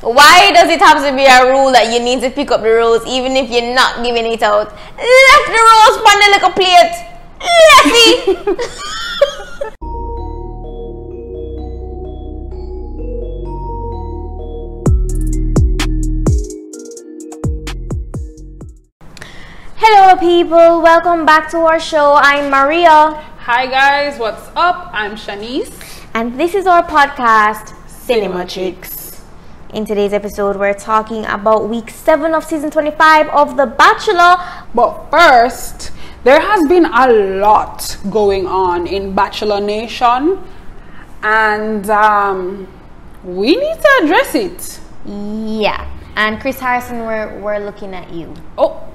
Why does it have to be a rule that you need to pick up the rose even if you're not giving it out? Left the rose on the little plate. Lefty. Hello people, welcome back to our show. I'm Maria Hi guys, what's up? I'm Channice. and this is our podcast Cinema Chicks. In today's episode, we're talking about week 7 of season 25 of The Bachelor. But first, there has been a lot going on in Bachelor Nation, and um, we need to address it. Yeah. And Chris Harrison, we're, we're looking at you. Oh,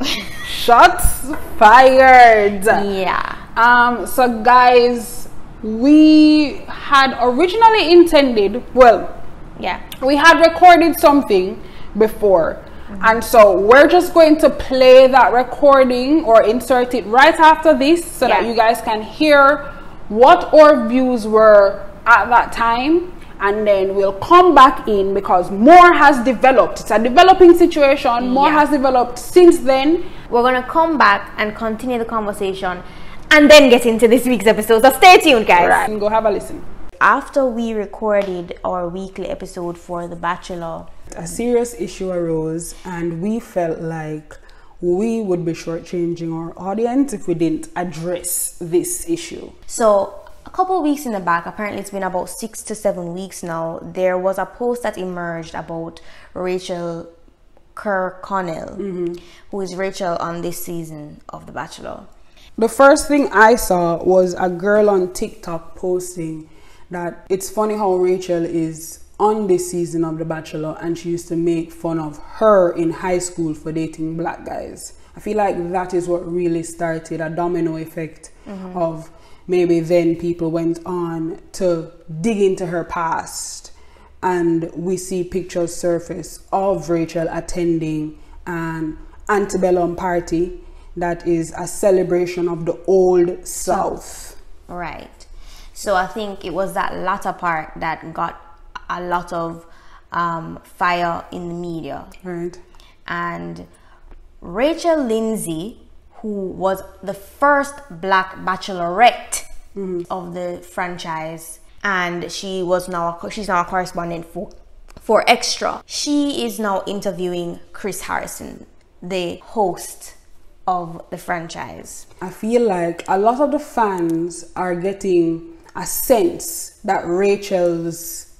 shots fired. Yeah. Um, so guys, we had originally intended, well, Yeah. we had recorded something before. Mm-hmm. And so we're just going to play that recording or insert it right after this so that you guys can hear what our views were at that time. And then we'll come back in because more has developed. It's a developing situation. More Yeah. has developed since then. We're going to come back and continue the conversation and then get into this week's episode. So stay tuned, guys. right. And go have a listen After we recorded our weekly episode for The Bachelor, a serious issue arose and we felt like we would be shortchanging our audience if we didn't address this issue. So, a couple weeks in the back, apparently it's been about six to seven weeks now, there was a post that emerged about Rachel Kirkconnell, mm-hmm. who is Rachel on this season of The Bachelor. The first thing I saw was a girl on TikTok posting that it's funny how Rachel is on this season of The Bachelor and she used to make fun of her in high school for dating black guys. I feel like that is what really started a domino effect mm-hmm. of maybe then people went on to dig into her past and we see pictures surface of Rachel attending an antebellum party that is a celebration of the old South. Right. So I think it was that latter part that got a lot of um, fire in the media. Right. And Rachel Lindsay, who was the first black bachelorette of the franchise, and she was now a, she's now a correspondent for for Extra. She is now interviewing Chris Harrison, the host of the franchise. I feel like a lot of the fans are getting a sense that Rachel's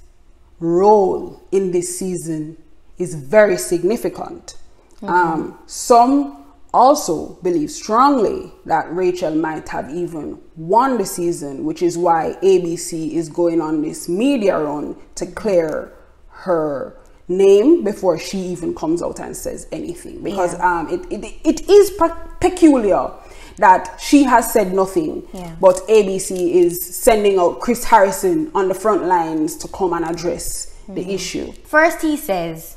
role in this season is very significant. Um, some also believe strongly that Rachel might have even won the season, which is why ABC is going on this media run to clear her name before she even comes out and says anything. Because um, it, it, it is pe- peculiar that she has said nothing Yeah. but ABC is sending out Chris Harrison on the front lines to come and address the mm-hmm. issue. First, he says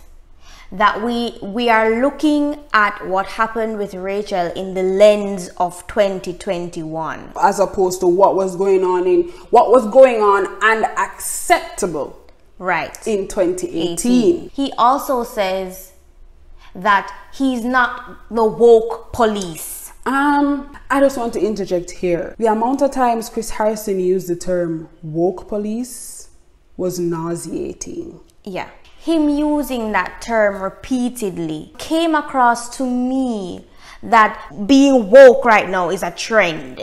that we we are looking at what happened with Rachel in the lens of 2021. as opposed to what was going on in what was going on and acceptable Right. in 2018. He also says that he's not the woke police. Um, I just want to interject here. The amount of times Chris Harrison used the term woke police was nauseating. Yeah. Him using that term repeatedly came across to me that being woke right now is a trend.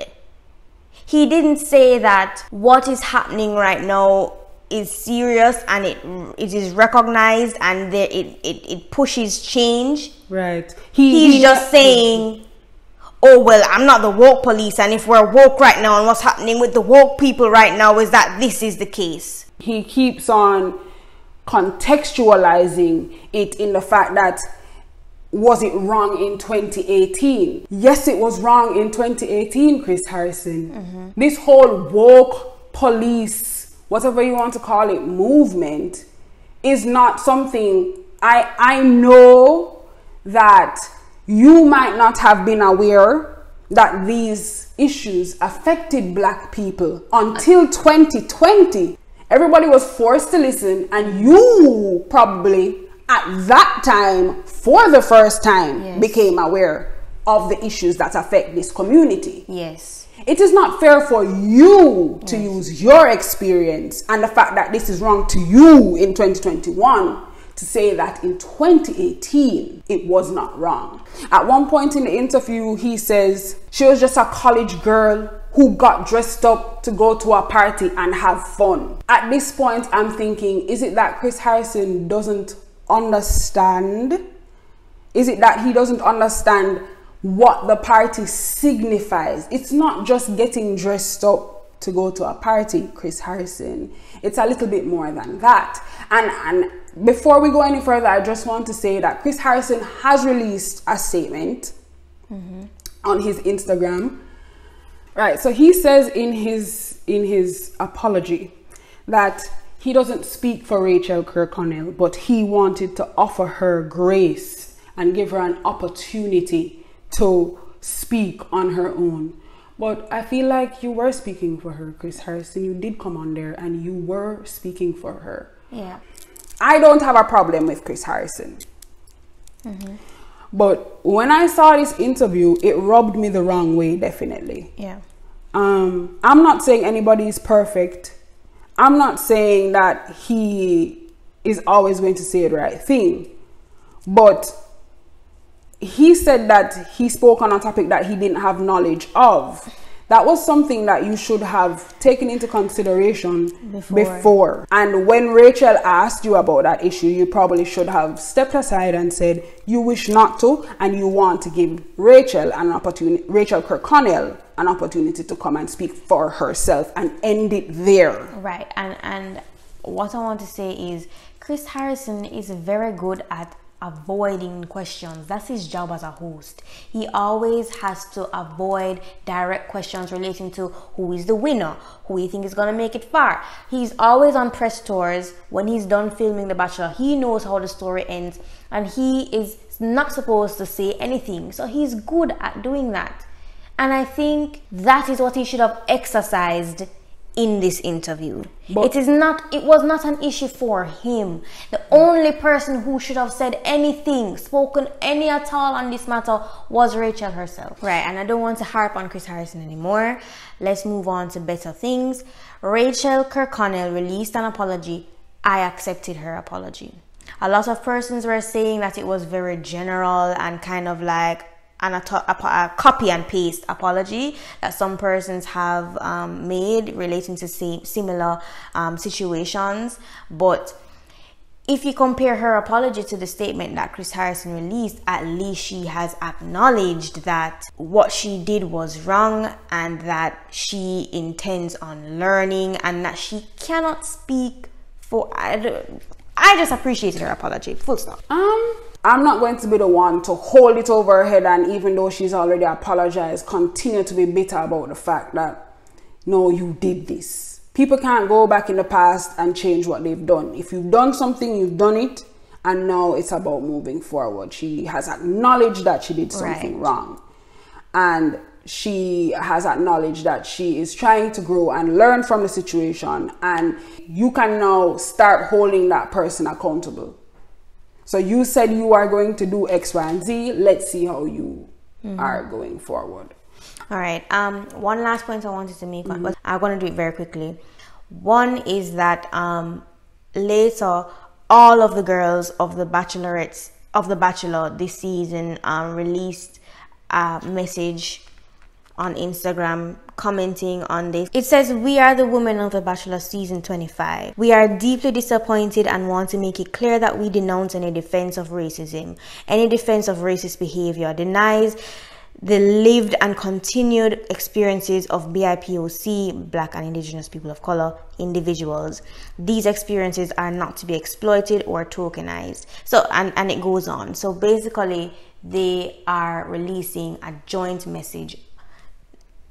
He didn't say that what is happening right now is serious and it it is recognized and there, it, it, it pushes change. Right. He's just saying, oh, well, I'm not the woke police, and if we're woke right now, and what's happening with the woke people right now is that this is the case. he keeps on contextualizing it in the fact that was it wrong in 2018? Yes, it was wrong in 2018, Chris Harrison. Mm-hmm. This whole woke police, whatever you want to call it, movement is not something I I know that you might not have been aware that these issues affected black people until 2020 Everybody was forced to listen, and you probably at that time, for the first time, Yes. became aware of the issues that affect this community. Yes. It is not fair for you to use your experience and the fact that this is wrong to you in 2021 to say that in 2018 it was not wrong. At one point in the interview, he says she was just a college girl who got dressed up to go to a party and have fun. At this point, I'm thinking, is it that Chris Harrison doesn't understand? Is it that he doesn't understand what the party signifies? It's not just getting dressed up to go to a party, Chris Harrison. It's a little bit more than that. And and before we go any further, I just want to say that Chris Harrison has released a statement mm-hmm. on his Instagram. Right. So he says in his in his apology that he doesn't speak for Rachel Kirkconnell, but he wanted to offer her grace and give her an opportunity to speak on her own. But I feel like you were speaking for her, Chris Harrison. You did come on there and you were speaking for her. Yeah. I don't have a problem with Chris Harrison. But when I saw this interview, it rubbed me the wrong way, definitely. Yeah. Um, I'm not saying anybody is perfect. I'm not saying that he is always going to say the right thing. But he said that he spoke on a topic that he didn't have knowledge of. That was something that you should have taken into consideration Before. before. And when Rachel asked you about that issue, you probably should have stepped aside and said you wish not to, and you want to give Rachel an opportunity, Rachel Kirkconnell, an opportunity to come and speak for herself and end it there. Right. And and what I want to say is Chris Harrison is very good at avoiding questions. That's his job as a host. He always has to avoid direct questions relating to who is the winner, who you think is gonna make it far. He's always on press tours when he's done filming The Bachelor. He knows how the story ends and he is not supposed to say anything. So he's good at doing that. And I think that is what he should have exercised in this interview. But- it is not it was not an issue for him. The only person who should have said anything, spoken any at all on this matter was Rachel herself. Right, and I don't want to harp on Chris Harrison anymore. Let's move on to better things. Rachel Kirkconnell released an apology. I accepted her apology. A lot of persons were saying that it was very general and kind of like an a, copy and paste apology that some persons have um, made relating to same, similar um, situations. But if you compare her apology to the statement that Chris Harrison released, at least she has acknowledged that what she did was wrong and that she intends on learning and that she cannot speak for. I, I just appreciated her apology. Full stop. Um, I'm not going to be the one to hold it over her head and even though she's already apologized, continue to be bitter about the fact that no, you did this. People can't go back in the past and change what they've done. If you've done something, you've done it, and now it's about moving forward. She has acknowledged that she did something Right. wrong. And she has acknowledged that she is trying to grow and learn from the situation, and you can now start holding that person accountable. So you said you are going to do X, Y, and Z. Let's see how you are going forward. All right. Um, one last point I wanted to make, but I'm going to do it very quickly. One is that um, later, all of the girls of the Bachelorettes of the Bachelor this season um, released a message on Instagram commenting on this. It says, We are the women of The Bachelor season 25. We are deeply disappointed and want to make it clear that we denounce any defense of racism. Any defense of racist behavior denies the lived and continued experiences of BIPOC, Black and Indigenous people of color, individuals. These experiences are not to be exploited or tokenized. So, and, and it goes on. So basically, they are releasing a joint message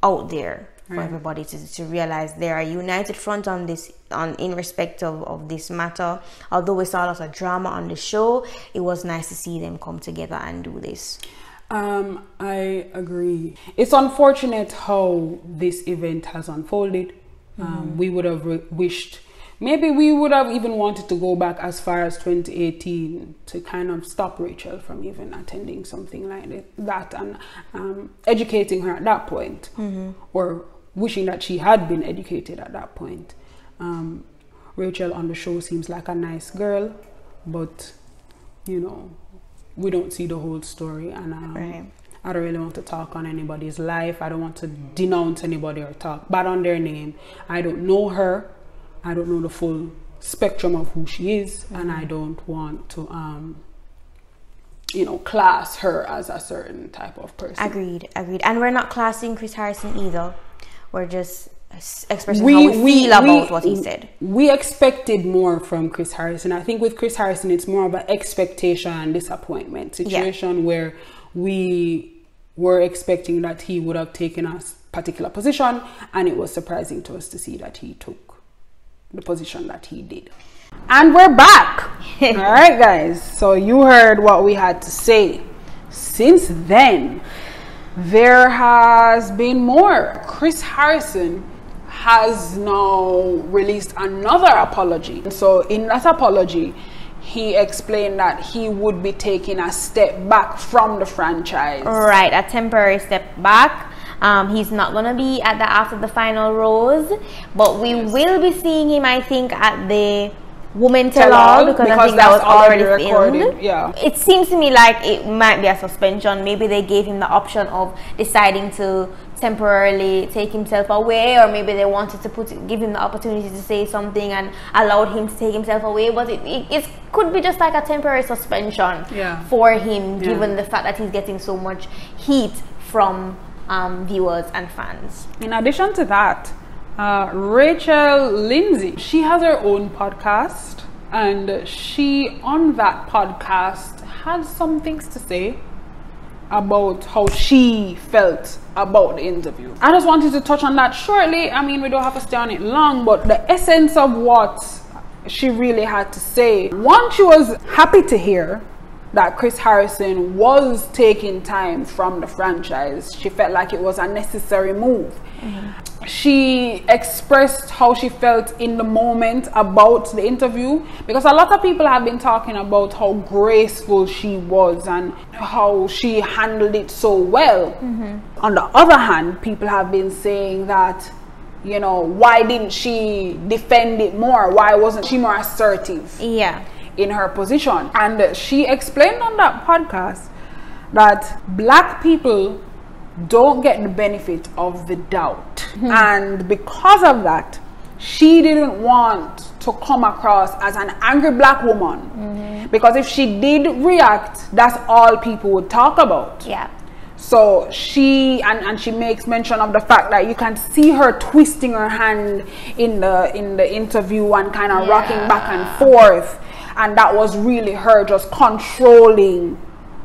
out there for everybody to, to realize they are a united front on this on in respect of, of this matter although we saw a lot of drama on the show it was nice to see them come together and do this Um, I agree. It's unfortunate how this event has unfolded. Um, we would have wished maybe we would have even wanted to go back as far as 2018 to kind of stop Rachel from even attending something like that and um, educating her at that point, Mm-hmm. or wishing that she had been educated at that point. Um, Rachel on the show seems like a nice girl, but you know, we don't see the whole story, and um, Right. I don't really want to talk on anybody's life. I don't want to denounce anybody or talk bad on their name. I don't know her. I don't know the full spectrum of who she is, and I don't want to, um, you know, class her as a certain type of person. Agreed, agreed. And we're not classing Chris Harrison either. We're just expressing how we feel about what he said. We expected more from Chris Harrison. I think with Chris Harrison, it's more of an expectation and disappointment situation where we were expecting that he would have taken a particular position, and it was surprising to us to see that he took the position that he did. And we're back. All right, guys. So you heard what we had to say. Since then, there has been more. Chris Harrison has now released another apology. So, in that apology, he explained that he would be taking a step back from the franchise. Right, a temporary step back. Um, he's not gonna be at the after the final rose, but we will be seeing him, I think, at the Women Tell, All All, because, I think that was already already recorded, filmed. yeah. It seems to me like it might be a suspension. Maybe they gave him the option of deciding to temporarily take himself away, or maybe they wanted to put give him the opportunity to say something and allowed him to take himself away. But it, it, it could be just like a temporary suspension Yeah. for him, Yeah. given the fact that he's getting so much heat from um, viewers and fans. In addition to that, uh, Rachel Lindsay, she has her own podcast, and she on that podcast had some things to say about how she felt about the interview. I just wanted to touch on that shortly. I mean, we don't have to stay on it long, but the essence of what she really had to say. One, she was happy to hear that Chris Harrison was taking time from the franchise. She felt like it was a necessary move. She expressed how she felt in the moment about the interview because a lot of people have been talking about how graceful she was and how she handled it so well. On the other hand, people have been saying that you know, why didn't she defend it more? Why wasn't she more assertive? Yeah. In her position. And she explained on that podcast that black people don't get the benefit of the doubt. Hmm. And because of that, she didn't want to come across as an angry black woman. Mm-hmm. Because if she did react, that's all people would talk about. Yeah. So she and, and she makes mention of the fact that you can see her twisting her hand in the in the interview and kind of rocking back and forth, and that was really her just controlling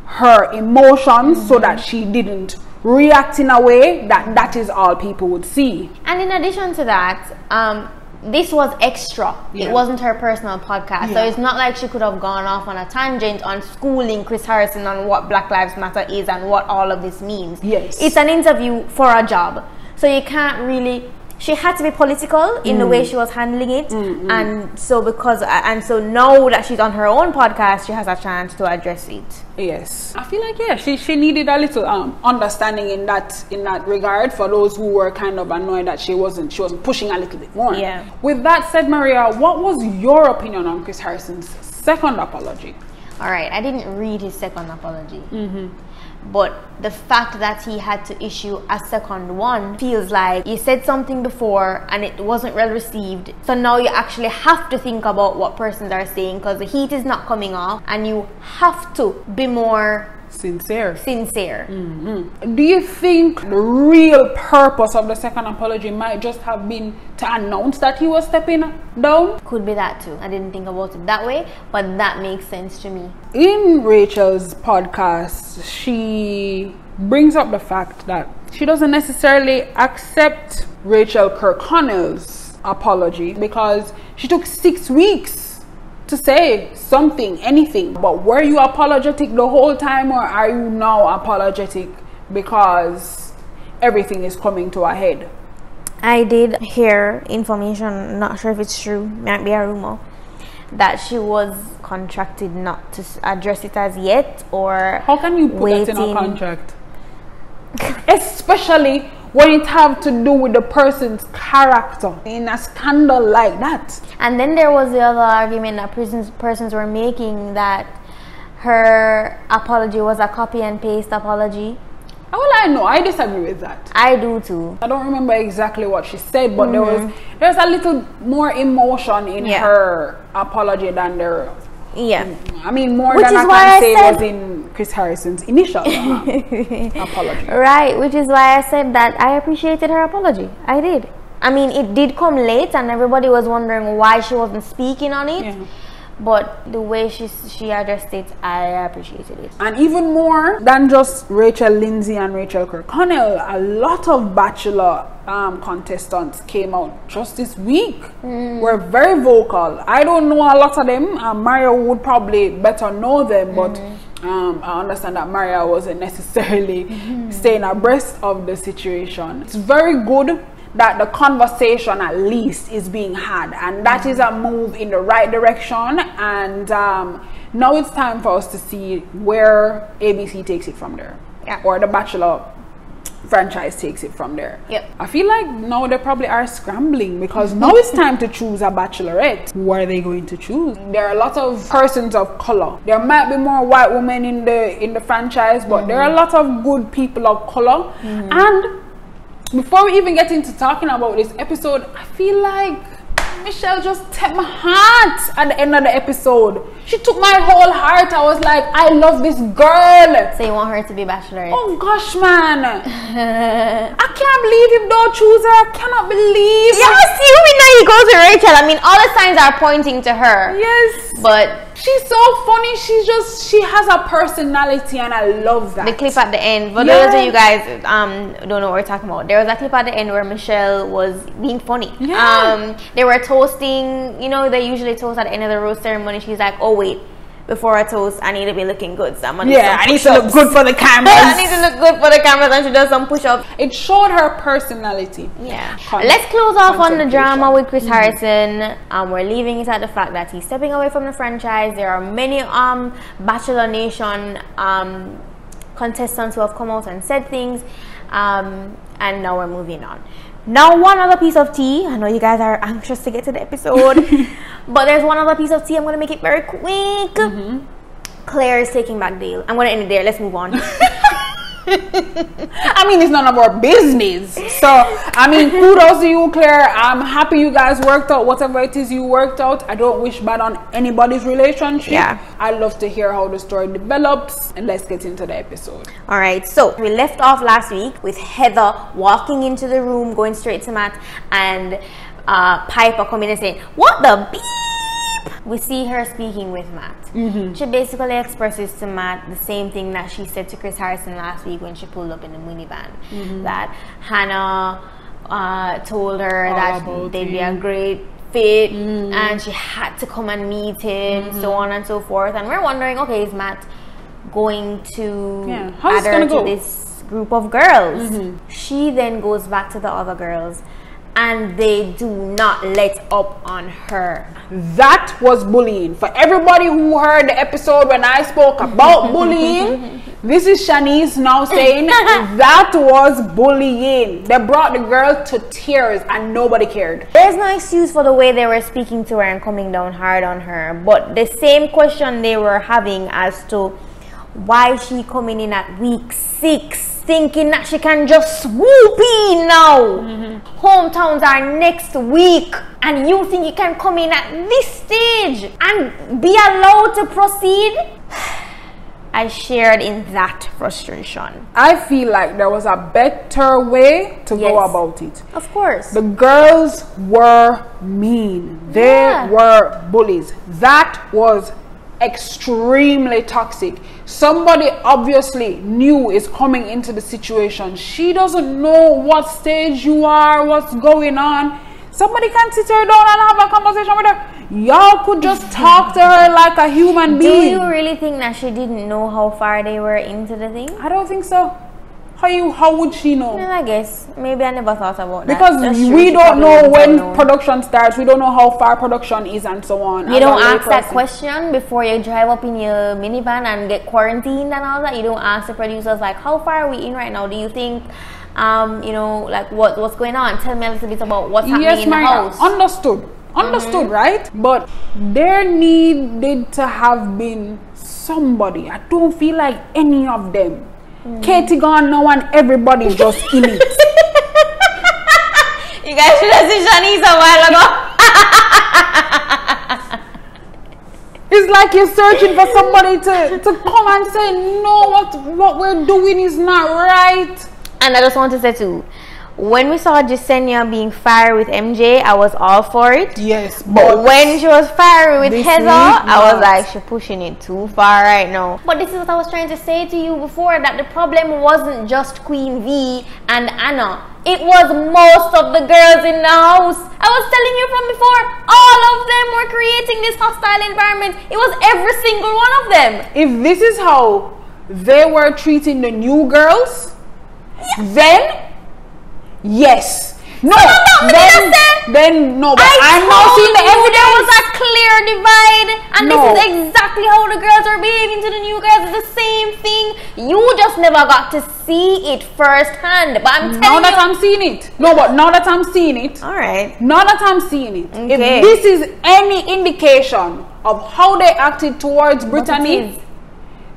her emotions so that she didn't react in a way that that is all people would see. And in addition to that, um, this was extra. Yeah. It wasn't her personal podcast. So it's not like she could have gone off on a tangent on schooling Chris Harrison on what Black Lives Matter is and what all of this means. Yes. It's an interview for a job. So you can't really she had to be political in the Mm. way she was handling it and so because and so now that she's on her own podcast she has a chance to address it Yes, I feel like yeah, she she needed a little um understanding in that in that regard for those who were kind of annoyed that she wasn't she wasn't pushing a little bit more. Yeah. With that said, Maria, what was your opinion on Chris Harrison's second apology? All right, I didn't read his second apology. But the fact that he had to issue a second one feels like you said something before and it wasn't well received. So now you actually have to think about what persons are saying because the heat is not coming off and you have to be more Sincere. sincere. Mm-hmm. Do you think the real purpose of the second apology might just have been to announce that he was stepping down? Could be that too. I didn't think about it that way, but that makes sense to me. in Rachel's podcast, she brings up the fact that she doesn't necessarily accept Rachel Kirkconnell's apology because she took six weeks to say something, anything. But were you apologetic the whole time, or are you now apologetic because everything is coming to a head? I did hear information, not sure if it's true, might be a rumor, that she was contracted not to address it as yet or How can you put that in a contract? Especially when it have to do with the person's character in a scandal like that. And then there was the other argument that persons, persons were making that her apology was a copy and paste apology. How will I know? I disagree with that. I do too. I don't remember exactly what she said, but there was there's a little more emotion in Mm-hmm. Yeah. her apology than there. Yeah. Mm, I mean, more Which than I can I say said- was in Chris Harrison's initial apology. Right, which is why I said that I appreciated her apology. I did. I mean, it did come late, and everybody was wondering why she wasn't speaking on it. Yeah. But the way she she addressed it, I appreciated it. And even more than just Rachel Lindsay and Rachel Kirkconnell, a lot of Bachelor um, contestants came out just this week. Were very vocal. I don't know a lot of them. Um, Maria would probably better know them, but um, I understand that Maria wasn't necessarily staying abreast of the situation. It's very good that the conversation at least is being had. And that is a move in the right direction. And um, now it's time for us to see where abc takes it from there. Yeah. or the bachelor franchise takes it from there. Yep. i feel like now they probably are scrambling because now it's time to choose a bachelorette. Who are they going to choose? There are a lot of persons of color. There might be more white women in the in the franchise but there are a lot of good people of color. And before we even get into talking about this episode, I feel like Michelle just took my heart at the end of the episode. She took my whole heart. I was like, I love this girl. So you want her to be bachelorette? Oh gosh, man. I can't believe him don't choose her. I cannot believe. Yeah, assuming that he goes with Rachel. I mean, all the signs are pointing to her. Yes. But She's so funny. She's just, she has a personality and I love that. the clip at the end, for Yes. those of you guys um don't know what we're talking about, there was a clip at the end where Michelle was being funny. Yeah. Um, they were toasting. You know, they usually toast at the end of the rose ceremony. She's like, "Oh wait, before I toast, I need to be looking good. So I'm gonna yeah, I need to look good for the cameras. I need to look good for the cameras, and she does some push-ups. it showed her personality. Yeah. Con- Let's close off on the drama with Chris Harrison. Um, we're leaving it at the fact that he's stepping away from the franchise. There are many um Bachelor Nation um contestants who have come out and said things. Um, and now we're moving on. Now, one other piece of tea. I know you guys are anxious to get to the episode, but there's one other piece of tea. I'm gonna make it very quick. Mm-hmm. Claire is taking back Dale. I'm gonna end it there. Let's move on. I mean, it's none of our business. So, I mean, kudos to you, Claire. I'm happy you guys worked out whatever it is you worked out. I don't wish bad on anybody's relationship. Yeah. I love to hear how the story develops. And let's get into the episode. All right, so we left off last week with Heather walking into the room, going straight to Matt, and uh, Piper coming and saying, What the beep? We see her speaking with Matt. She basically expresses to Matt the same thing that she said to Chris Harrison last week when she pulled up in the minivan. That Hannah uh, told her All that they'd be a great fit and she had to come and meet him, so on and so forth. And we're wondering, okay, is Matt going to Yeah, add her to go? this group of girls? She then goes back to the other girls and they do not let up on her. That was bullying. For everybody who heard the episode when I spoke about bullying, this is Channice now saying that was bullying. They brought the girl to tears and nobody cared. There's no excuse for the way they were speaking to her and coming down hard on her, but the same question they were having as to why she coming in at week six thinking that she can just swoop in now. Mm-hmm. Hometowns are next week, and you think you can come in at this stage and be allowed to proceed? I shared in that frustration. I feel like there was a better way to go about it. Of course. The girls were mean. They Yeah. were bullies. That was extremely toxic. Somebody obviously knew is coming into the situation. She doesn't know what stage you are, what's going on. Somebody can sit her down and have a conversation with her. Y'all could just talk to her like a human being. Do you really think that she didn't know how far they were into the thing? I don't think so. How you? How would she know? Well, I guess maybe I never thought about that. Because we don't know when known. production starts. We don't know how far production is and so on. You don't ask that question before you drive up in your minivan and get quarantined and all that. You don't ask the producers like, "How far are we in right now? Do you think, um, you know, like what what's going on? Tell me a little bit about what's happening Yes, in the Maria. house." Mm-hmm. Understood. Understood, right? But there needed to have been somebody. I don't feel like any of them. Mm. Katie gone no one, everybody just in it. you guys should have seen Channice a while ago. It's like you're searching for somebody to, to come and say, no, what what we're doing is not right. And I just want to say too, when we saw Jessenia being fiery with MJ, I was all for it. Yes, But when she was fiery with Heather, I was not. like, she's pushing it too far right now. But this is what I was trying to say to you before that the problem wasn't just Queen V and Anna. It was most of the girls in the house. I was telling you from before, all of them were creating this hostile environment. It was every single one of them. if this is how they were treating the new girls, then yes. No, not what then, I then no, but I I'm not told seeing the you There was a clear divide, and No. this is exactly how the girls are behaving to the new girls. It's the same thing. You just never got to see it firsthand. But I'm telling Now telling that you. I'm seeing it, no, but now that I'm seeing it, all right. now that I'm seeing it, Okay. if this is any indication of how they acted towards Brittany,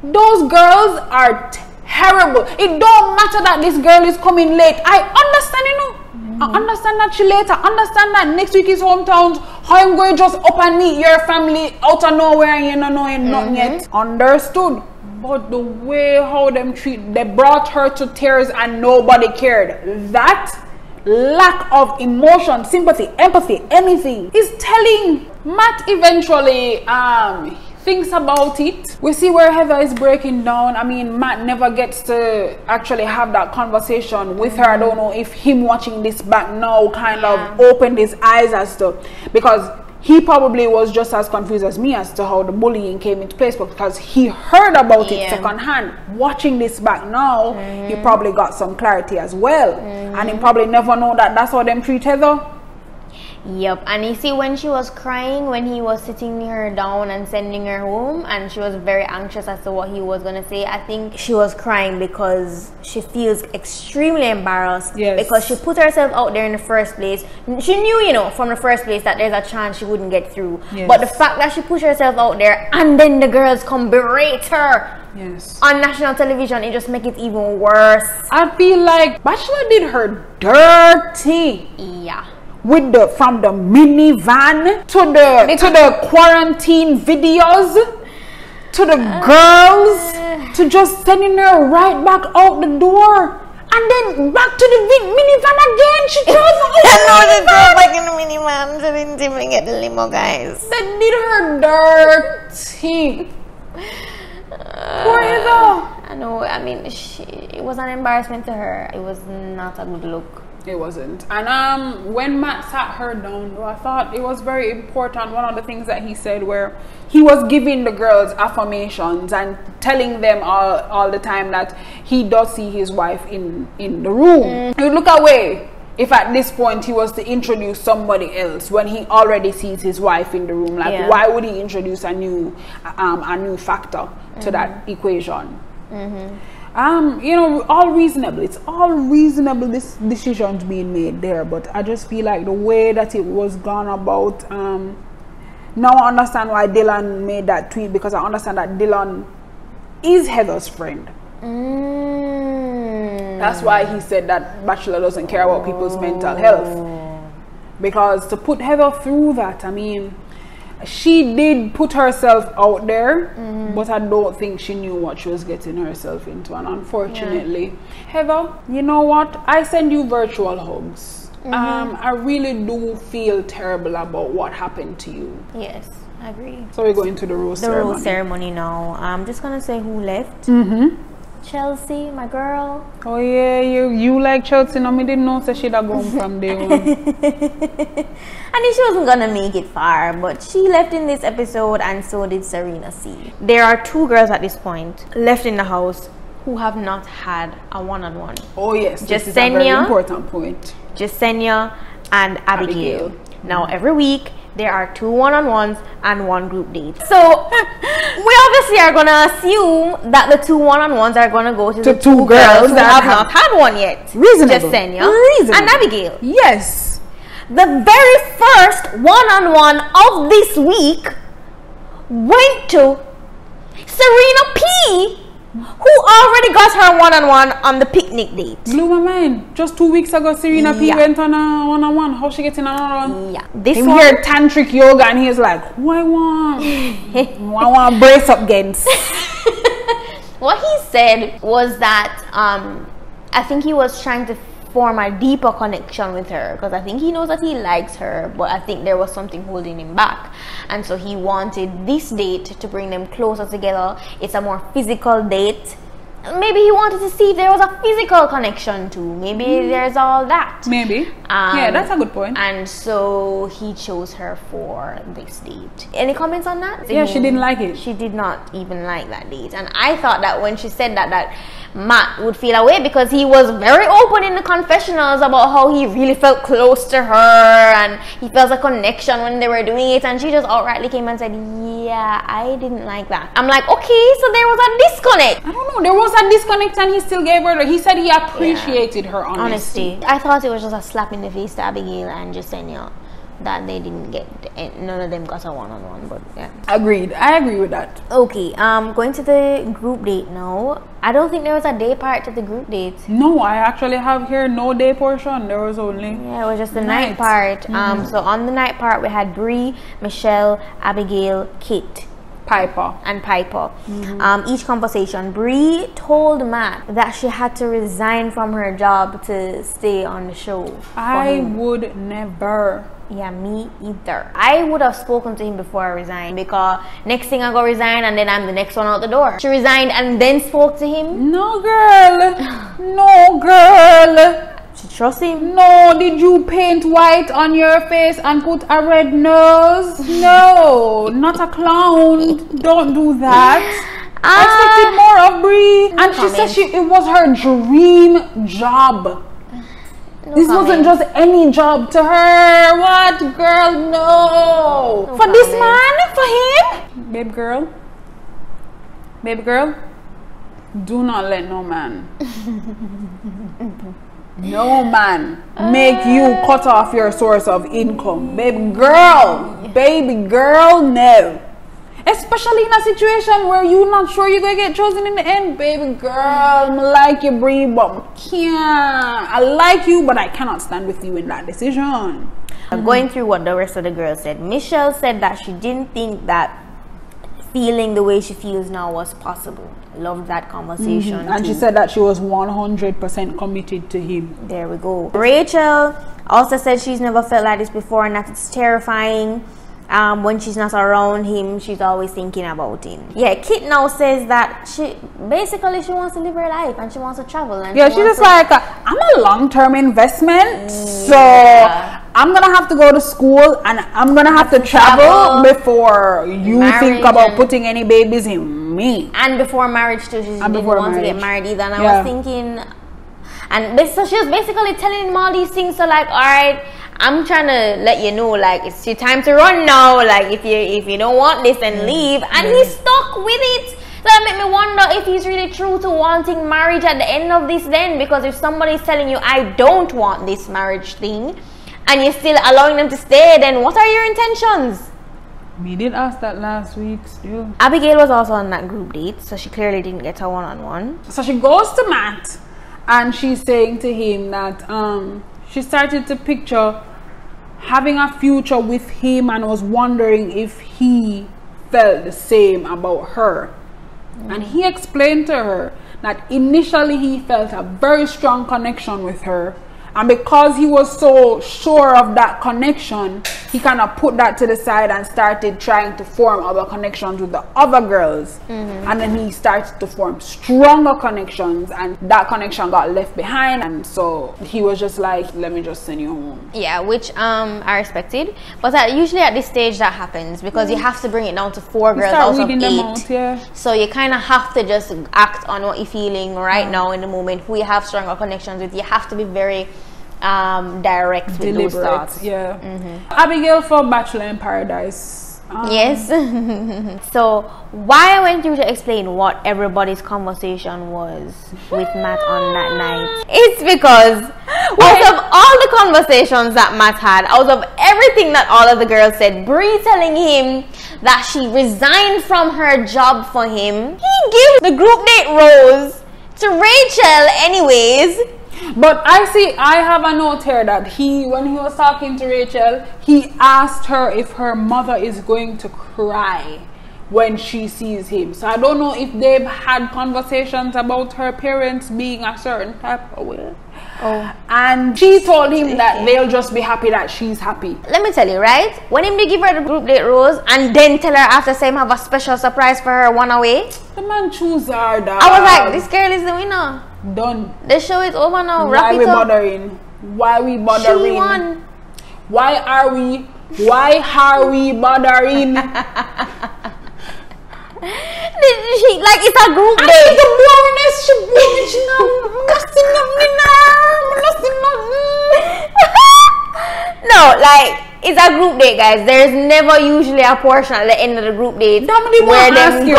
those girls are terrible. It don't matter that this girl is coming late. I understand, you know. I understand that she late. I understand that next week is hometowns. How I'm going to just up and meet your family out of nowhere and you know nothing yet. Understood. But the way how them treat, they brought her to tears and nobody cared. That lack of emotion, sympathy, empathy, anything is telling. Matt eventually um thinks about it. We see where Heather is breaking down. I mean, Matt never gets to actually have that conversation with her. I don't know if him watching this back now kind of opened his eyes as to because he probably was just as confused as me as to how the bullying came into place because he heard about it Yeah. second hand. Watching this back now, he mm. probably got some clarity as well. And he mm. probably never know that that's how them treat Heather. Yep, and you see when she was crying when he was sitting her down and sending her home, and she was very anxious as to what he was gonna say. I think she was crying because she feels extremely embarrassed. Yes. Because she put herself out there in the first place. She knew, you know, from the first place that there's a chance she wouldn't get through. Yes. But the fact that she pushed herself out there and then the girls come berate her Yes. on national television, it just make it even worse. I feel like Bachelor did her dirty. Yeah. With the from the minivan to the to the quarantine videos to the girls to just sending her right back out the door and then back to the vi- minivan again. She drove out I know the the back in the minivan, so didn't even get the limo, guys. They did her dirty. Poor Heather. I know. I mean, she, it was an embarrassment to her. It was not a good look. It wasn't. And um, when Matt sat her down, though, I thought it was very important. One of the things that he said, where he was giving the girls affirmations and telling them all, all the time that he does see his wife in in the room. You look away. If at this point he was to introduce somebody else when he already sees his wife in the room, like Yeah. why would he introduce a new um, a new factor to that equation? Um, you know, all reasonable. It's all reasonable. This decisions being made there, but I just feel like the way that it was gone about. Um, now I understand why Dylan made that tweet because I understand that Dylan is Heather's friend. Mm. That's why he said that Bachelor doesn't care about people's mental health. Because to put Heather through that, I mean, she did put herself out there, but I don't think she knew what she was getting herself into. And unfortunately, Heather, you know what? I send you virtual hugs. Um, I really do feel terrible about what happened to you. Yes, I agree. So we're going to the rose The ceremony. rose ceremony now. I'm just gonna say who left. Mm-hmm. Chelsea, my girl. Oh yeah, you you like Chelsea? No, me didn't know that she'd have gone from day one. I knew she wasn't gonna make it far, but she left in this episode, and so did Serena C. There are two girls at this point left in the house who have not had a one-on-one. Oh yes, this is a very important point. Jessenia and Abigail. Abigail. Now every week there are two one-on-ones and one group date. So we obviously are gonna assume that the two one-on-ones are gonna go to, To the two two girls girls that have have- not had one yet. Reasonable. Jessenia Reasonable. and Abigail. Yes. The very first one-on-one of this week went to Serena P, who already got her one-on-one on the picnic date. Blew my mind. Just two weeks ago, Serena P went on a one-on-one. How she getting one? Yeah, this Him one. tantric yoga, and he's like, "Who I want? Who I want brace up against." what he said was that um, I think he was trying to form a deeper connection with her because I think he knows that he likes her, but I think there was something holding him back, and so he wanted this date to bring them closer together. It's a more physical date. Maybe he wanted to see if there was a physical connection too. Maybe there's all that. Maybe. Um, yeah, that's a good point. And so he chose her for this date. Any comments on that? Yeah, she didn't like it. She did not even like that date. And I thought that when she said that, that Matt would feel away because he was very open in the confessionals about how he really felt close to her and he felt a connection when they were doing it. And she just outrightly came and said, Yeah, I didn't like that. I'm like, Okay, so there was a disconnect. I don't know. There was disconnect, and he still gave her. He said he appreciated her honesty. honesty. I thought it was just a slap in the face to Abigail and Jessenia that they didn't get eh, none of them got a one on one. But yeah. Agreed. I agree with that. Okay, um, going to the group date now. I don't think there was a day part to the group date. No, I actually have here no day portion. There was only Yeah, it was just the Night. night part. Um, so on the night part we had Bri, Michelle, Abigail, Kit. Piper. and Piper. Um, each conversation, Bri told Matt that she had to resign from her job to stay on the show. I would never. Yeah, me either. I would have spoken to him before I resigned because next thing I go resign and then I'm the next one out the door. She resigned and then spoke to him. No, girl. No, girl. She trusts him. No, did you paint white on your face and put a red nose? No, not a clown. Don't do that. I expected more of Bri. And she said she it was her dream job. No This wasn't just any job to her. What, girl? No. No for this man? For him? Babe girl. Babe girl. Do not let no man. no man make you cut off your source of income. Baby girl. Baby girl, no. Especially in a situation where you're not sure you're gonna get chosen in the end, baby girl. I like you, Bri, but can't. I like you, but I cannot stand with you in that decision. I'm going through what the rest of the girls said, Michelle said that she didn't think that feeling the way she feels now was possible. Loved that conversation. Mm-hmm. And she said that she was 100% committed to him. There we go. Rachel also said she's never felt like this before and that it's terrifying. Um, when she's not around him, she's always thinking about him. Yeah, Kit now says that she basically she wants to live her life and she wants to travel. And Yeah, she she's just to- like, I'm a long term investment, so I'm gonna have to go to school and I'm gonna have, to, to travel, travel. before you think about putting any babies in me. and before marriage too, she didn't want to get married either. And I was thinking, and so she was basically telling him all these things. So like, all right, I'm trying to let you know, like it's your time to run now. Like if you if you don't want this, then leave. And he's stuck with it. So that make me wonder if he's really true to wanting marriage at the end of this. Then because if somebody's telling you, I don't want this marriage thing, and you're still allowing them to stay, then what are your intentions? We did ask that last week still. Abigail was also on that group date, so she clearly didn't get a one-on-one. So she goes to Matt and she's saying to him that um she started to picture having a future with him and was wondering if he felt the same about her. And he explained to her that initially he felt a very strong connection with her And because he was so sure of that connection, he kind of put that to the side and started trying to form other connections with the other girls. Mm-hmm. And then he started to form stronger connections, and that connection got left behind. And so he was just like, let me just send you home. Yeah, which um I respected, but that usually at this stage that happens because you mm. have to bring it down to four You girls out of eight. out, yeah. So you kind of have to just act on what you're feeling right mm. now in the moment. Who you have stronger connections with. You have to be very um, direct with those Deliberate, thoughts. yeah. Abigail for Bachelor in Paradise. Um, Yes. so why I went you to explain what everybody's conversation was with Matt on that night. It's because out of all the conversations that Matt had, out of everything that all of the girls said, Bri telling him that she resigned from her job for him, he gave the group date rose to Rachel anyways. But I see, I have a note here that he, when he was talking to Rachel, he asked her if her mother is going to cry when she sees him. So I don't know if they've had conversations about her parents being a certain type of way. Oh. And she told him that they'll just be happy that she's happy. Let me tell you, right? When him they give her the group date rose and then tell her after him have a special surprise for her one away, The man choose her, dog. I was like, this girl is the winner. Done. The show is over now. Why Wrap we it up. bothering? Why we bothering? She won. Why are we? Why are we bothering? She like it's a group I date. think the boringness she boring now. Nothing nothing nothing nothing. no, like it's a group date, guys. There's never usually a portion at the end of the group date Somebody where wanna them ask you.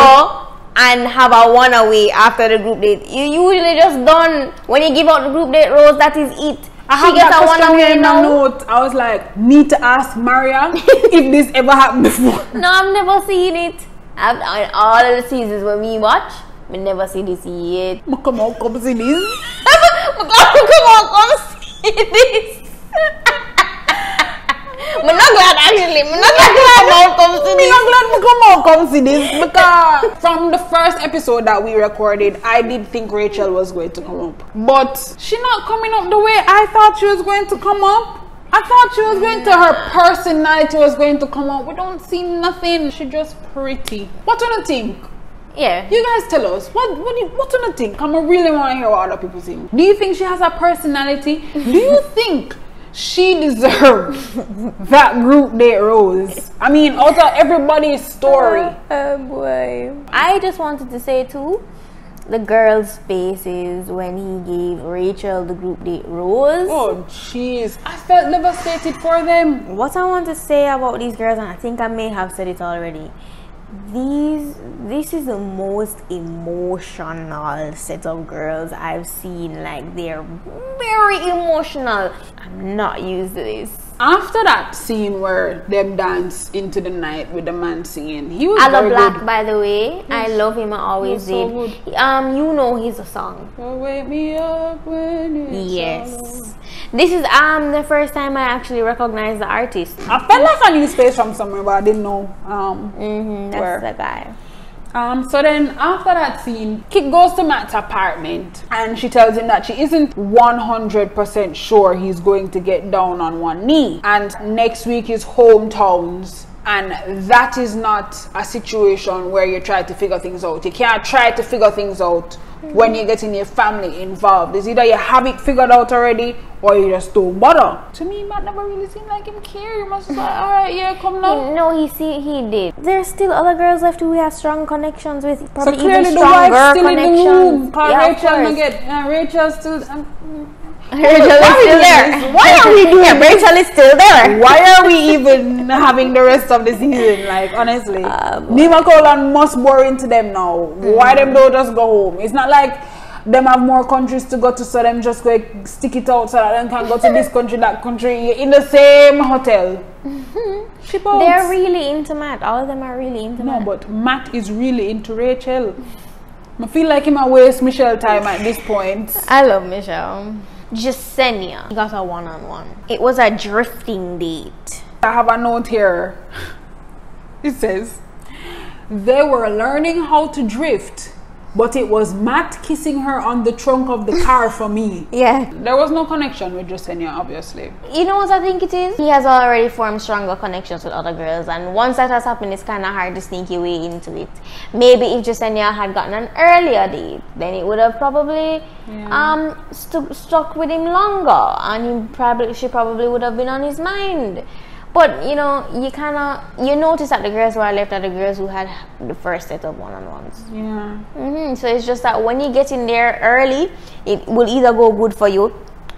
And have a one away after the group date. You usually just done when you give out the group date rose. That is it. I she have gets that a one away in now. note. I was like, need to ask Maria if this ever happened before. No, I've never seen it. I've, on all of the seasons when we watch, we never see this yet. Come on, come see this. come on, come see this. I'm not glad actually. I'm not glad come on, come see Me not glad me come out come see this because from the first episode that we recorded, I did think Rachel was going to come up, but she not coming up the way I thought she was going to come up. I thought she was going to her personality was going to come up. We don't see nothing. She just pretty. What do you think? Yeah. You guys tell us what what do you, what do you think? I'm really want to hear what other people think. Do you think she has a personality? Do you think she deserves that group date rose? I mean, also everybody's story. Oh boy. I just wanted to say too, the girls' faces when he gave Rachel the group date rose. Oh jeez, I felt devastated for them. What I want to say about these girls, and I think I may have said it already. These, this is the most emotional set of girls I've seen. Like they're very emotional. I'm not used to this. After that scene where them dance into the night with the man singing, he was very Black, good. by the way, I love him. I always was so did. Um, you know he's a song. So wake me up when it's. Yes. This is um the first time I actually recognize the artist. I felt like I knew his face from somewhere, but I didn't know. Um, Mm-hmm, that's Where? the guy. Um, so then after that scene, Kit goes to Matt's apartment and she tells him that she isn't 100% sure he's going to get down on one knee. And next week is hometowns. And that is not a situation where you try to figure things out. You can't try to figure things out when you're getting your family involved. It's either you have it figured out already or you just don't bother. To me, Matt never really seemed like him care. He must just like, alright, yeah, come now. No, he see he did. There's still other girls left who we have strong connections with. Probably So Probably clearly even the wife's stronger still in the connections. room. Yeah, Rachel no course. get uh, Rachel still. Um, Rachel is Why are we still there. Why are we doing Yeah. Rachel is still there. why are we even having the rest of the season? Like honestly, Ah, Nima Colon must boring to them now. Why them don't just go home? It's not like them have more countries to go to, so them just go stick it out so that them can go to this country, that country in the same hotel. Out. They're really into Matt. All of them are really into No, Matt. No, but Matt is really into Rachel. I feel like him a waste Michelle time at this point. I love Michelle. Jessenia got a one-on-one. It was a drifting date. I have a note here. It says they were learning how to drift but it was Matt kissing her on the trunk of the car for me. Yeah. There was no connection with Jessenia, obviously. You know what I think it is? He has already formed stronger connections with other girls, and once that has happened, it's kind of hard to sneak your way into it. Maybe if Jessenia had gotten an earlier date, then it would have probably um stu- stuck with him longer, and he probably she probably would have been on his mind. But you know, you kind of you notice that the girls who are left are the girls who had the first set of one-on-ones. Yeah. hmm So it's just that when you get in there early, it will either go good for you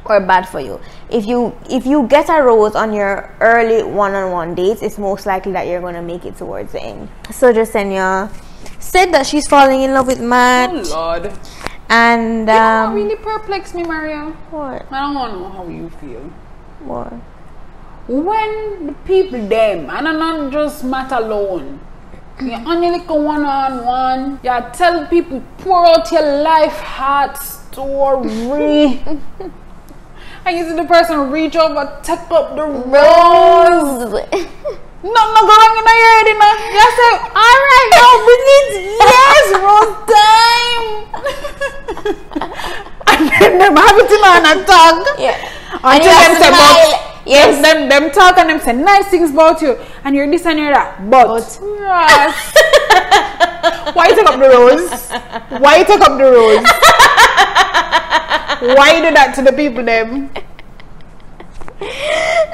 or bad for you. If you if you get a rose on your early one-on-one dates, it's most likely that you're gonna make it towards the end. So Jessenia said that she's falling in love with Matt, Oh Lord. and You know what um, really perplexed me, Maria? what I don't want to know how you feel. what When the people them, and I'm not just Matt alone. You only a one on one. You tell people pour out your life heart story. and you see the person reach over, take up the rose. No, no, go wrong in your head, know. You say, all right, now bring it. Yes, rose time. and then them have it in on a tongue. yeah. And you tell have them to say, smile. but Yes. them, them talk and them say nice things about you, and you're this and you're that. But, yes. why you take up the rose? Why you take up the rose? why you do that to the people them?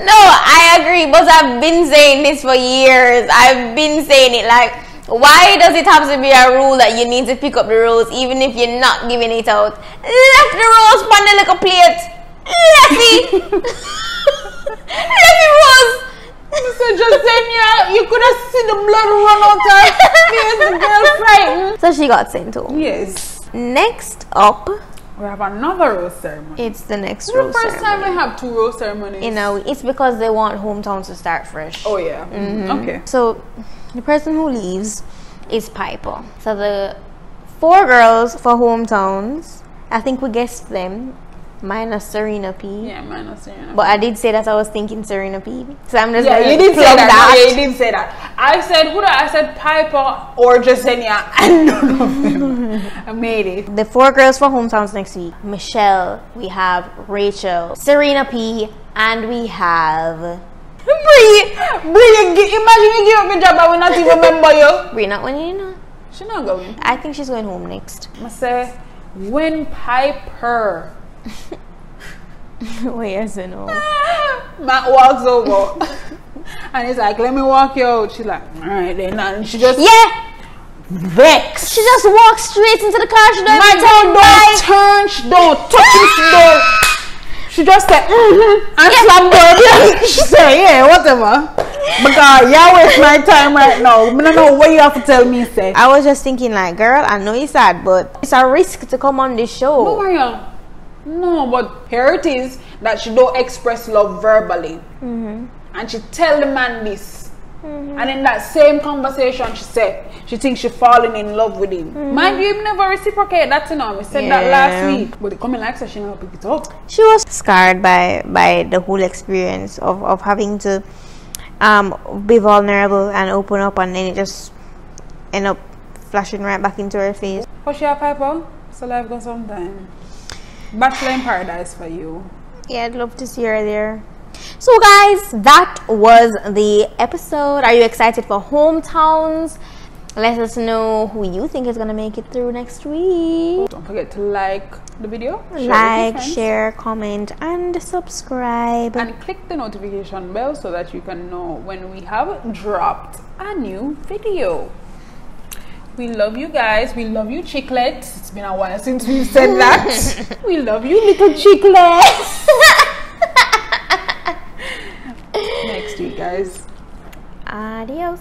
No, I agree, but I've been saying this for years. I've been saying it like, why does it have to be a rule that you need to pick up the rose even if you're not giving it out? Left the rose on the little plate. Rose. So just then, yeah, you could have seen the blood run out her face. The girl frightened. So she got sent home. Yes. Next up, We have another rose ceremony. it's the next It's the rose first time we have two rose ceremonies. You know, it's because they want hometowns to start fresh. Oh yeah. Mm-hmm. Okay. So the person who leaves is Piper. So the four girls for hometowns, I think we guessed them, minus Serena P. Yeah, man, Serena. But I did say that I was thinking Serena P. So I'm just Yeah, you did say plug that. No, yeah, you did say that. I said who? did I I said Piper or Jessenia, and none of them. I made it. The four girls for hometowns next week. Michelle, we have Rachel, Serena P, and we have Bri, Bri, you gi- imagine you give up a job and we not even remember you. Bri. Not when you know. She not going. I think she's going home next. I say when Piper. Wait, yes or no? Matt walks over. And he's like, let me walk you out. She's like, all right then. And she just Yeah, vexed. she just walks straight into the car. She don't My even girl turn don't turn, she don't touch this door. She just said, mm-hmm, and slam door. she say, yeah, whatever. Because y'all waste my time right now. I don't know what you have to tell me, say. I was just thinking, like, girl, I know it's sad, but it's a risk to come on this No, show. Maria. No, but here it is that she don't express love verbally. Mm-hmm. And she tell the man this. Mm-hmm. And in that same conversation, she said she thinks she falling in love with him. Mm-hmm. Mind you, him never reciprocate that, you know. We said that last week. But the coming like so she never pick it up. She was scarred by by the whole experience of, of having to um, be vulnerable and open up, and then it just end up flashing right back into her face. How she a piper? So life goes sometime. Bachelor in paradise for you. Yeah, I'd love to see her there. So, guys, that was the episode. Are you excited for hometowns? Let us know who you think is gonna make it through next week. Don't forget to like the video, share like, share, comment, and subscribe. and click the notification bell so that you can know when we have dropped a new video. We love you guys. We love you, chiclets. It's been a while since we've said that. we love you, little chiclets. Next week, guys. Adios.